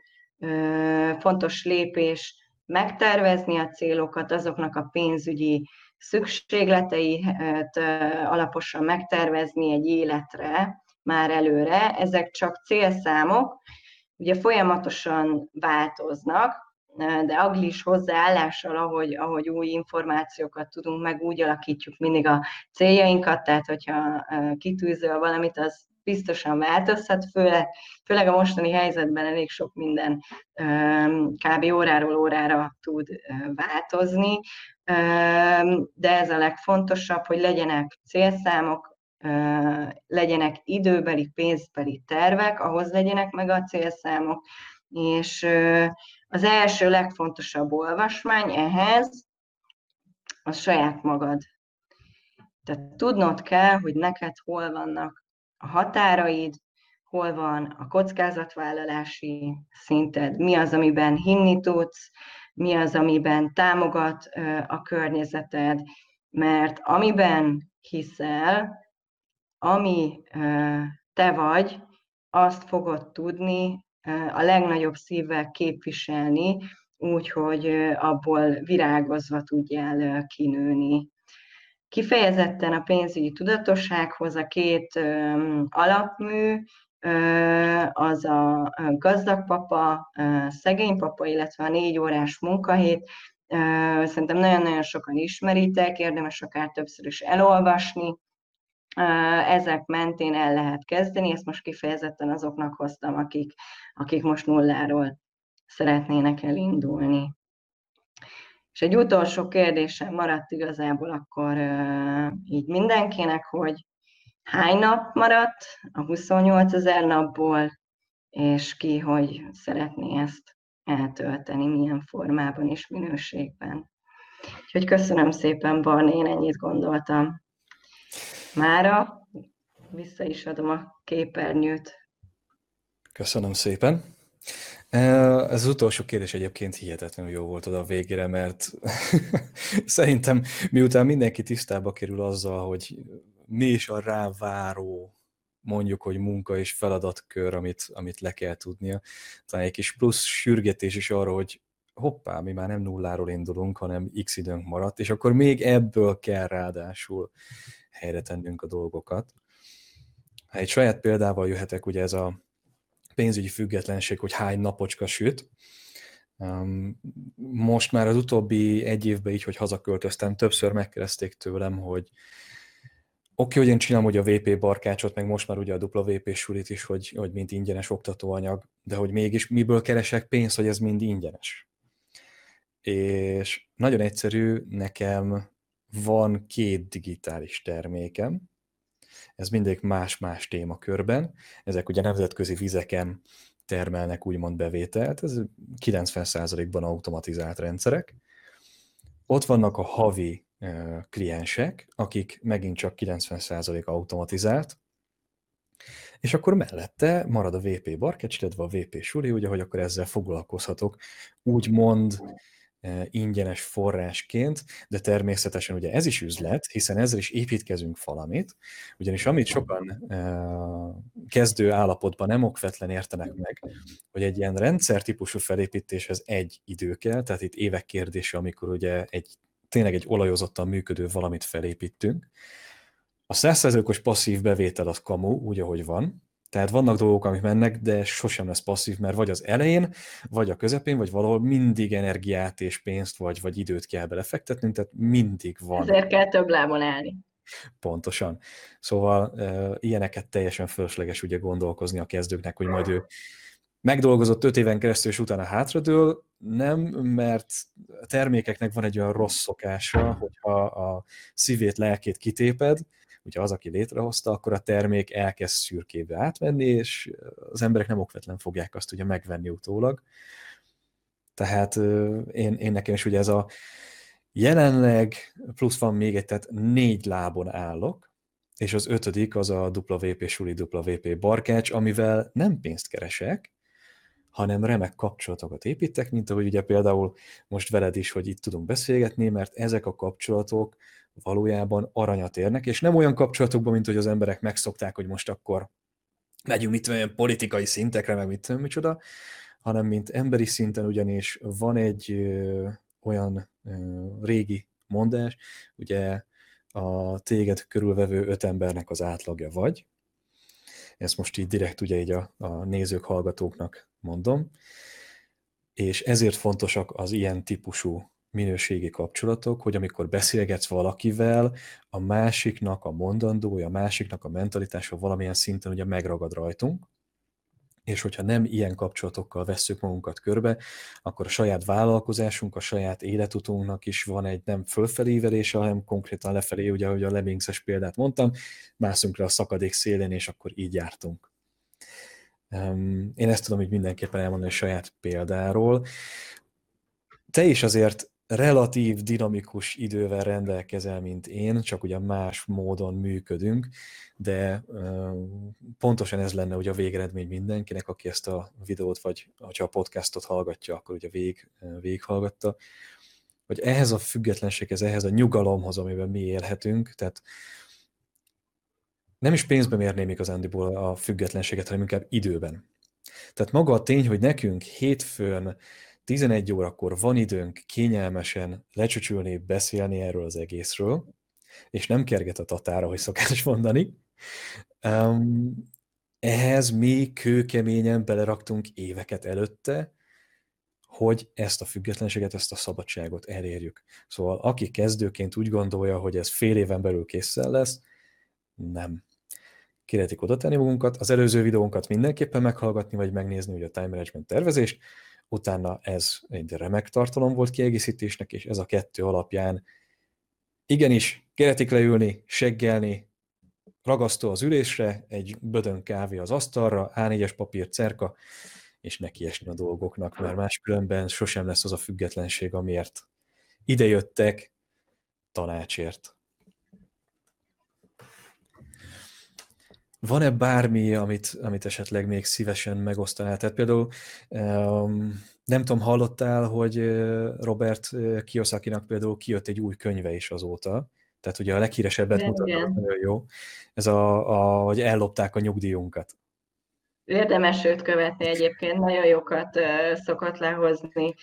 fontos lépés megtervezni a célokat, azoknak a pénzügyi szükségleteit alaposan megtervezni egy életre már előre. Ezek csak célszámok, ugye folyamatosan változnak, de aglis hozzáállással, ahogy, ahogy új információkat tudunk, meg úgy alakítjuk mindig a céljainkat, tehát hogyha kitűzöl valamit, az biztosan változhat, főleg, főleg a mostani helyzetben elég sok minden kb. óráról órára tud változni, de ez a legfontosabb, hogy legyenek célszámok, legyenek időbeli, pénzbeli tervek, ahhoz legyenek meg a célszámok, és az első legfontosabb olvasmány ehhez a saját magad. Tehát tudnod kell, hogy neked hol vannak a határaid, hol van a kockázatvállalási szinted, mi az, amiben hinni tudsz, mi az, amiben támogat a környezeted, mert amiben hiszel, ami te vagy, azt fogod tudni a legnagyobb szívvel képviselni, úgyhogy abból virágozva tudjál kinőni. Kifejezetten a pénzügyi tudatossághoz a két alapmű, az a gazdag papa, szegény papa, illetve a négy órás munkahét. Szerintem nagyon-nagyon sokan ismeritek, érdemes akár többször is elolvasni. Ezek mentén el lehet kezdeni, ezt most kifejezetten azoknak hoztam, akik, akik most nulláról szeretnének elindulni. És egy utolsó kérdésem maradt igazából akkor így mindenkinek, hogy hány nap maradt a 28 ezer napból, és ki hogy szeretné ezt eltölteni, milyen formában és minőségben. Úgyhogy köszönöm szépen, Barni, én ennyit gondoltam. Mára vissza is adom a képernyőt. Köszönöm szépen. Ez az utolsó kérdés egyébként hihetetlenül jó volt oda a végére, mert szerintem miután mindenki tisztába kerül azzal, hogy mi is a ráváró mondjuk, hogy munka és feladatkör, amit, amit le kell tudnia. Talán egy kis plusz sürgetés is arra, hogy hoppá, mi már nem nulláról indulunk, hanem x időnk maradt, és akkor még ebből kell ráadásul helyre tennünk a dolgokat. Ha egy saját példával jöhetek, ugye ez a pénzügyi függetlenség, hogy hány napocska süt. Most már az utóbbi egy évben így, hogy hazaköltöztem, többször megkereszték tőlem, hogy oké, hogy én csinálom hogy a VP barkácsot, meg most már ugye a WP sulit is, hogy, hogy mint ingyenes oktatóanyag, de hogy mégis miből keresek pénzt, hogy ez mind ingyenes. És nagyon egyszerű, nekem van két digitális termékem, ez mindig más-más témakörben. Ezek ugye nemzetközi vizeken termelnek úgymond bevételt, ez 90%-ban automatizált rendszerek. Ott vannak a havi kliensek, akik megint csak 90% automatizált, és akkor mellette marad a VP Barkecs, illetve a VP Suri, ugye, hogy akkor ezzel foglalkozhatok, úgymond ingyenes forrásként, de természetesen ugye ez is üzlet, hiszen ezzel is építkezünk valamit, ugyanis amit sokan kezdő állapotban nem okvetlen értenek meg, hogy egy ilyen rendszertípusú felépítéshez egy idő kell, tehát itt évek kérdése, amikor ugye egy tényleg egy olajozottan működő valamit felépítünk. A 100%-os passzív bevétel az kamu, úgy, ahogy van, tehát vannak dolgok, amik mennek, de sosem lesz passzív, mert vagy az elején, vagy a közepén, vagy valahol mindig energiát és pénzt, vagy, vagy időt kell belefektetnünk, tehát mindig van. Ezért kell több lábon állni. Pontosan. Szóval e, ilyeneket teljesen fölösleges ugye gondolkozni a kezdőknek, hogy majd ő megdolgozott öt éven keresztül, és utána hátradől, nem, mert a termékeknek van egy olyan rossz szokása, hogyha a szívét, lelkét kitéped, ugye az, aki létrehozta, akkor a termék elkezd szürkébe átvenni, és az emberek nem okvetlen fogják azt ugye megvenni utólag. Tehát én, én nekem is ugye ez a jelenleg plusz van még egy, tehát négy lábon állok, és az ötödik az a WP Suli WP Barkács, amivel nem pénzt keresek, hanem remek kapcsolatokat építek, mint ahogy ugye például most veled is, hogy itt tudunk beszélgetni, mert ezek a kapcsolatok valójában aranyat érnek, és nem olyan kapcsolatokban, mint hogy az emberek megszokták, hogy most akkor megyünk mit olyan politikai szintekre, meg mit tudom, micsoda, hanem mint emberi szinten ugyanis van egy ö, olyan ö, régi mondás, ugye a téged körülvevő öt embernek az átlagja vagy. Ezt most így direkt ugye így a, a nézők, hallgatóknak mondom. És ezért fontosak az ilyen típusú minőségi kapcsolatok, hogy amikor beszélgetsz valakivel, a másiknak a mondandója, a másiknak a mentalitása valamilyen szinten ugye megragad rajtunk, és hogyha nem ilyen kapcsolatokkal vesszük magunkat körbe, akkor a saját vállalkozásunk, a saját életutunknak is van egy nem fölfelévelése, hanem konkrétan lefelé, ugye, ahogy a Lemmingses példát mondtam, mászunk le a szakadék szélén, és akkor így jártunk. Én ezt tudom így mindenképpen elmondani a saját példáról. Te is azért relatív dinamikus idővel rendelkezel, mint én, csak ugye más módon működünk, de pontosan ez lenne ugye a végeredmény mindenkinek, aki ezt a videót, vagy ha a podcastot hallgatja, akkor ugye vég, végighallgatta, hogy ehhez a függetlenséghez, ehhez a nyugalomhoz, amiben mi élhetünk, tehát nem is pénzbe mérném igazándiból a függetlenséget, hanem inkább időben. Tehát maga a tény, hogy nekünk hétfőn 11 órakor van időnk kényelmesen lecsücsülni, beszélni erről az egészről, és nem kerget a tatára, hogy szokás mondani. Um, ehhez mi kőkeményen beleraktunk éveket előtte, hogy ezt a függetlenséget, ezt a szabadságot elérjük. Szóval aki kezdőként úgy gondolja, hogy ez fél éven belül készen lesz, nem. Kéretik oda tenni magunkat, az előző videónkat mindenképpen meghallgatni, vagy megnézni ugye a time management tervezést, utána ez egy remek tartalom volt kiegészítésnek, és ez a kettő alapján igenis, keretik leülni, seggelni, ragasztó az ülésre, egy bödön kávé az asztalra, A4-es papír, cerka, és nekiesni a dolgoknak, mert máskülönben sosem lesz az a függetlenség, amiért idejöttek tanácsért. Van-e bármi, amit, amit esetleg még szívesen megosztanál? Tehát például nem tudom, hallottál, hogy Robert Kiyosakinak például kijött egy új könyve is azóta, tehát ugye a leghíresebbet mutatott, nagyon jó, ez a, a, hogy ellopták a nyugdíjunkat. Érdemes őt követni egyébként, nagyon jókat szokott lehozni.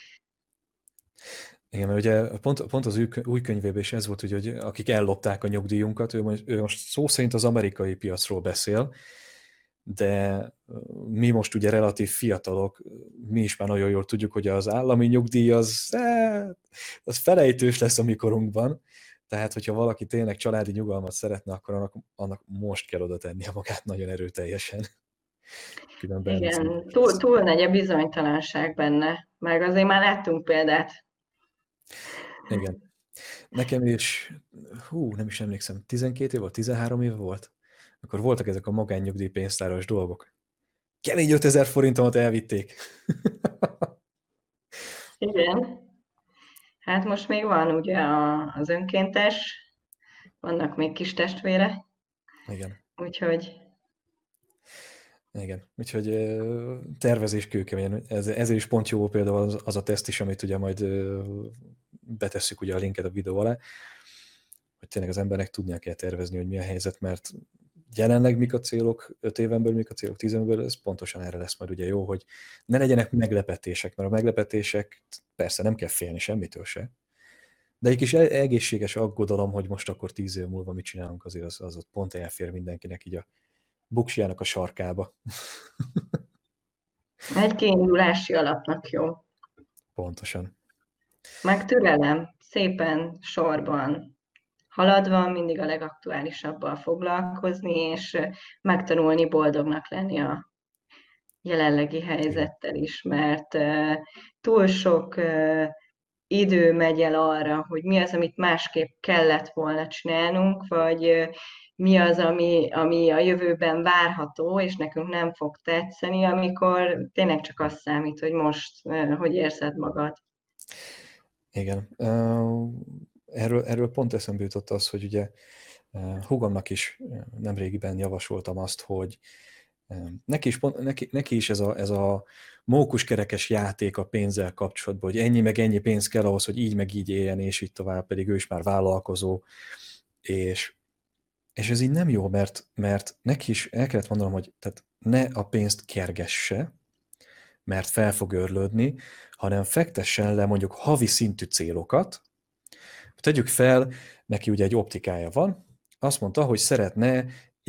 Igen, mert ugye pont, pont az új könyvében is ez volt, hogy, hogy akik ellopták a nyugdíjunkat, ő most, ő most szó szerint az amerikai piacról beszél, de mi most ugye relatív fiatalok, mi is már nagyon jól tudjuk, hogy az állami nyugdíj az, az felejtős lesz a mikorunkban, tehát hogyha valaki tényleg családi nyugalmat szeretne, akkor annak, annak most kell oda tennie magát nagyon erőteljesen. Különben Igen, túl, túl nagy a bizonytalanság benne, meg azért már láttunk példát igen. Nekem is, hú, nem is emlékszem, 12 év volt, 13 év volt, akkor voltak ezek a magánnyugdíjpénztáros dolgok. Kemény 5000 forintomat elvitték. Igen. Hát most még van ugye az önkéntes, vannak még kis testvére. Igen. Úgyhogy igen, úgyhogy tervezés kőkemény. Ez, ezért is pont jó például az, az a teszt is, amit ugye majd betesszük ugye a linket a videó alá, hogy tényleg az embernek tudnia kell tervezni, hogy mi a helyzet, mert jelenleg mik a célok, öt éven belül mik a célok, tíz éven belül, ez pontosan erre lesz majd ugye jó, hogy ne legyenek meglepetések, mert a meglepetések, persze nem kell félni semmitől se, de egy kis e-, egészséges aggodalom, hogy most akkor tíz év múlva mit csinálunk, azért az, az ott pont elfér mindenkinek így a buksiának a sarkába. Egy kiindulási alapnak jó. Pontosan. Meg türelem, szépen sorban haladva mindig a legaktuálisabbal foglalkozni, és megtanulni boldognak lenni a jelenlegi helyzettel is, mert túl sok idő megy el arra, hogy mi az, amit másképp kellett volna csinálnunk, vagy mi az, ami, ami a jövőben várható, és nekünk nem fog tetszeni, amikor tényleg csak az számít, hogy most hogy érzed magad. Igen. Erről, erről pont eszembe jutott az, hogy ugye húgomnak is nemrégiben javasoltam azt, hogy neki is, pont, neki, neki is ez a, ez a mókuskerekes játék a pénzzel kapcsolatban, hogy ennyi meg ennyi pénz kell ahhoz, hogy így meg így éljen, és így tovább, pedig ő is már vállalkozó, és, és ez így nem jó, mert, mert neki is el kellett mondanom, hogy tehát ne a pénzt kergesse, mert fel fog örlődni, hanem fektessen le mondjuk havi szintű célokat. Tegyük fel, neki ugye egy optikája van, azt mondta, hogy szeretne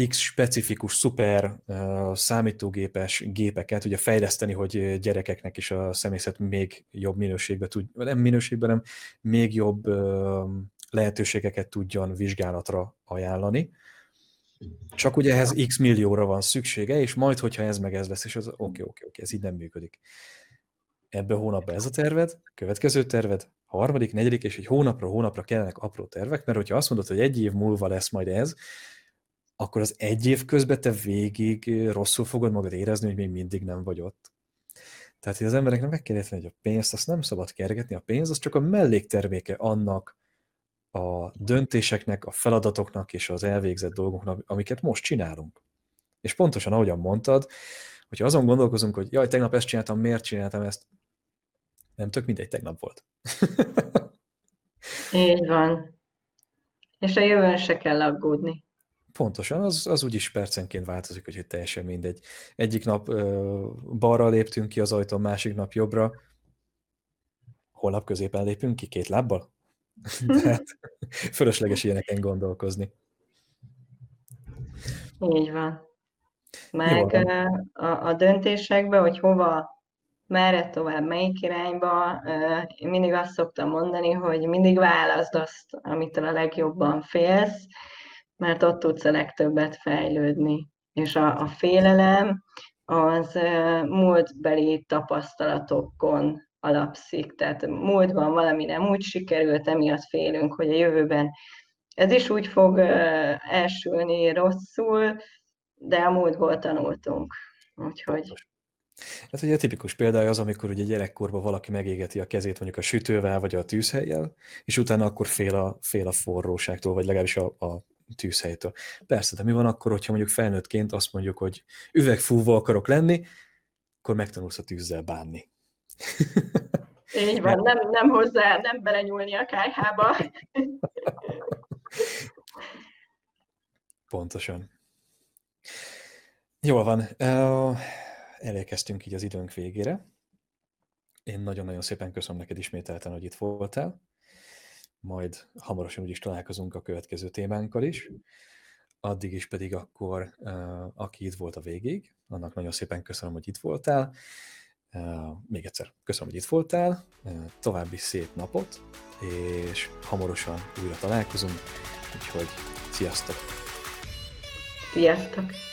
X specifikus, szuper uh, számítógépes gépeket ugye fejleszteni, hogy gyerekeknek is a személyzet még jobb minőségbe tud, nem minőségben, nem még jobb uh, lehetőségeket tudjon vizsgálatra ajánlani. Csak ugye ehhez x millióra van szüksége, és majd, hogyha ez meg ez lesz, és az oké, okay, oké, okay, oké, ez így nem működik. Ebben a hónapban ez a terved, következő terved, harmadik, negyedik, és egy hónapra, hónapra kellenek apró tervek, mert hogyha azt mondod, hogy egy év múlva lesz majd ez, akkor az egy év közben te végig rosszul fogod magad érezni, hogy még mindig nem vagy ott. Tehát, hogy az embereknek meg kell érteni, hogy a pénzt azt nem szabad kergetni, a pénz az csak a mellékterméke annak a döntéseknek, a feladatoknak és az elvégzett dolgoknak, amiket most csinálunk. És pontosan ahogyan mondtad, hogyha azon gondolkozunk, hogy jaj, tegnap ezt csináltam, miért csináltam ezt, nem tök mindegy, tegnap volt. Így van. És a jövőn se kell aggódni. Pontosan, az, az úgyis percenként változik, hogy teljesen mindegy. Egyik nap ö, balra léptünk ki az ajtón, másik nap jobbra, holnap középen lépünk ki két lábbal. Tehát fölösleges ilyeneken gondolkozni. Így van. Meg van. A, a döntésekbe, hogy hova, merre tovább, melyik irányba, én mindig azt szoktam mondani, hogy mindig válaszd azt, amitől a legjobban félsz, mert ott tudsz a legtöbbet fejlődni. És a, a félelem az múltbeli tapasztalatokon alapszik. Tehát múltban valami nem úgy sikerült, emiatt félünk, hogy a jövőben ez is úgy fog elsülni rosszul, de a múltból tanultunk. Úgyhogy... Ez ugye a tipikus példája az, amikor ugye gyerekkorban valaki megégeti a kezét mondjuk a sütővel vagy a tűzhelyjel, és utána akkor fél a, fél a forróságtól, vagy legalábbis a, a tűzhelytől. Persze, de mi van akkor, hogyha mondjuk felnőttként azt mondjuk, hogy üvegfúvó akarok lenni, akkor megtanulsz a tűzzel bánni. Így van, nem, nem hozzá, nem belenyúlni a kájhába. Pontosan. Jól van. Elérkeztünk így az időnk végére. Én nagyon-nagyon szépen köszönöm neked ismételten, hogy itt voltál. Majd hamarosan úgyis találkozunk a következő témánkkal is. Addig is pedig akkor, aki itt volt a végig, annak nagyon szépen köszönöm, hogy itt voltál. Még egyszer köszönöm, hogy itt voltál. További szép napot, és hamarosan újra találkozunk. Úgyhogy sziasztok! Sziasztok!